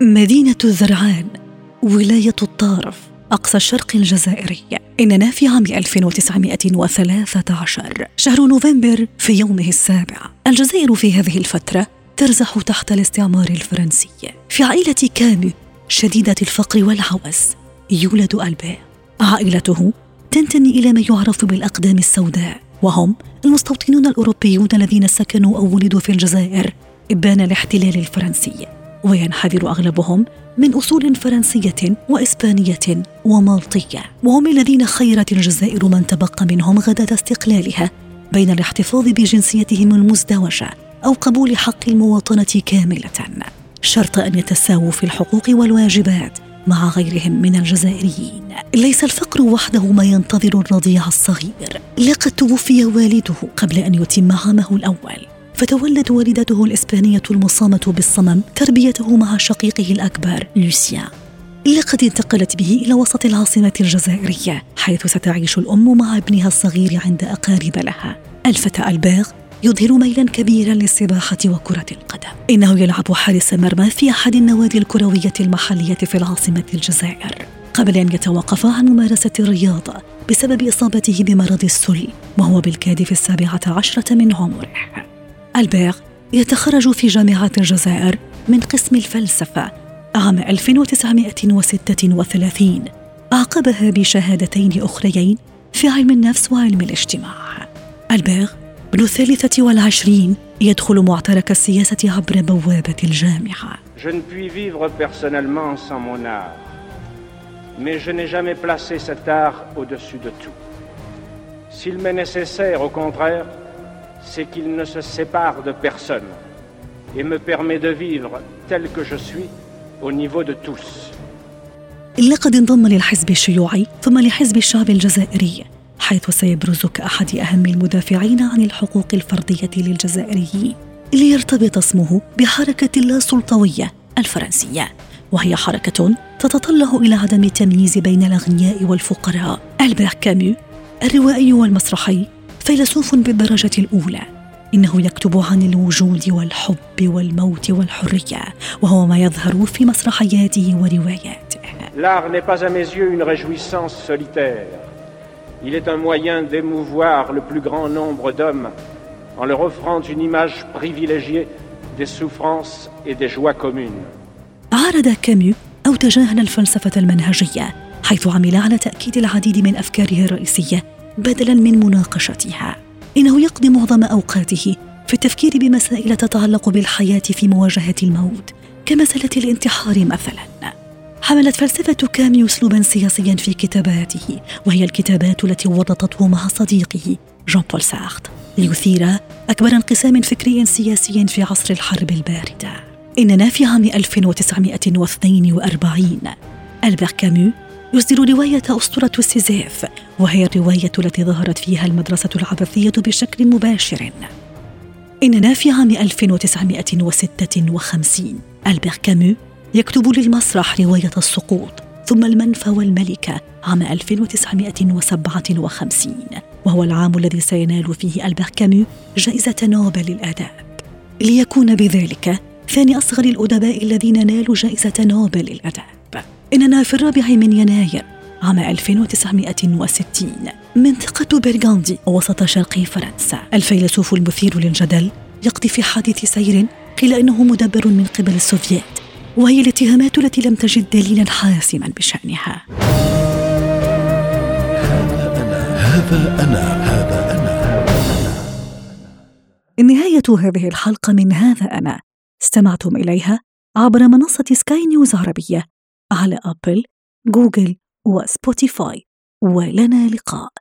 مدينة الذرعان ولاية الطارف أقصى الشرق الجزائري. إننا في عام 1913 شهر نوفمبر في يومه السابع. الجزائر في هذه الفترة ترزح تحت الاستعمار الفرنسي. في عائلة كامو شديدة الفقر والعوز يولد ألبير عائلته تنتمي إلى ما يعرف بالأقدام السوداء وهم المستوطنون الأوروبيون الذين سكنوا أو ولدوا في الجزائر إبان الاحتلال الفرنسي. وينحدر أغلبهم من أصول فرنسية وإسبانية ومالطية. وهم الذين خيرت الجزائر من تبقى منهم غداة استقلالها بين الاحتفاظ بجنسيتهم المزدوجة أو قبول حق المواطنة كاملة. شرط أن يتساووا في الحقوق والواجبات مع غيرهم من الجزائريين. ليس الفقر وحده ما ينتظر الرضيع الصغير. لقد توفي والده قبل أن يتم عامه الأول. فتولت والدته الإسبانية المصامة بالصمم تربيته مع شقيقه الأكبر لوسيان لقد انتقلت به إلى وسط العاصمة الجزائرية حيث ستعيش الأم مع ابنها الصغير عند أقارب لها. الفتى الباغ يظهر ميلا كبيرا للسباحة وكرة القدم. إنه يلعب حارس مرمى في أحد النوادي الكروية المحلية في العاصمة الجزائر. قبل أن يتوقف عن ممارسة الرياضة بسبب إصابته بمرض السل وهو بالكاد في السابعة عشرة من عمره. ألبيغ يتخرج في جامعة الجزائر من قسم الفلسفة عام 1936 أعقبها بشهادتين أخريين في علم النفس وعلم الاجتماع. ألبيغ ابن الثالثة والعشرين يدخل معترك السياسة عبر بوابة الجامعة. Je ne puis vivre personnellement sans mon art, mais je n'ai jamais placé cet art au-dessus de tout. S'il m'est nécessaire, au contraire, c'est qu'il ne se sépare de personne et me permet de vivre tel que je suis au niveau de tous. لقد انضم للحزب الشيوعي ثم لحزب الشعب الجزائري حيث سيبرز كأحد أهم المدافعين عن الحقوق الفردية للجزائريين ليرتبط اسمه بحركة اللا سلطوية الفرنسية وهي حركة تتطلع إلى عدم التمييز بين الأغنياء والفقراء ألبير كامو الروائي والمسرحي فيلسوف بالدرجة الأولى إنه يكتب عن الوجود والحب والموت والحرية وهو ما يظهر في مسرحياته ورواياته L'art n'est pas à mes yeux une réjouissance solitaire. Il est un moyen d'émouvoir le plus grand nombre d'hommes en leur offrant une image privilégiée des souffrances et des joies communes. عارض كاميو أو تجاهل الفلسفة المنهجية حيث عمل على تأكيد العديد من أفكاره الرئيسية بدلا من مناقشتها. إنه يقضي معظم أوقاته في التفكير بمسائل تتعلق بالحياة في مواجهة الموت كمسألة الانتحار مثلا. حملت فلسفة كامي أسلوبا سياسيا في كتاباته وهي الكتابات التي ورطته مع صديقه جان بول سارت ليثير أكبر انقسام فكري سياسي في عصر الحرب الباردة. إننا في عام 1942 ألبير كامو يصدر رواية أسطورة السيزيف وهي الرواية التي ظهرت فيها المدرسة العبثية بشكل مباشر. إننا في عام 1956 ألبير كامو يكتب للمسرح رواية السقوط ثم المنفى والملكوت عام 1957 وهو العام الذي سينال فيه ألبير كامو جائزة نوبل للآداب. ليكون بذلك ثاني أصغر الأدباء الذين نالوا جائزة نوبل للآداب. إننا في الرابع من يناير عام 1960 منطقة برغاندي وسط شرق فرنسا. الفيلسوف المثير للجدل يقضي في حادث سير قيل إنه مدبر من قبل السوفييت وهي الاتهامات التي لم تجد دليلا حاسما بشأنها. هذا أنا هذا أنا نهاية هذه الحلقة من هذا أنا استمعتم إليها عبر منصة سكاي نيوز عربية. على أبل، جوجل وسبوتيفاي. ولنا لقاء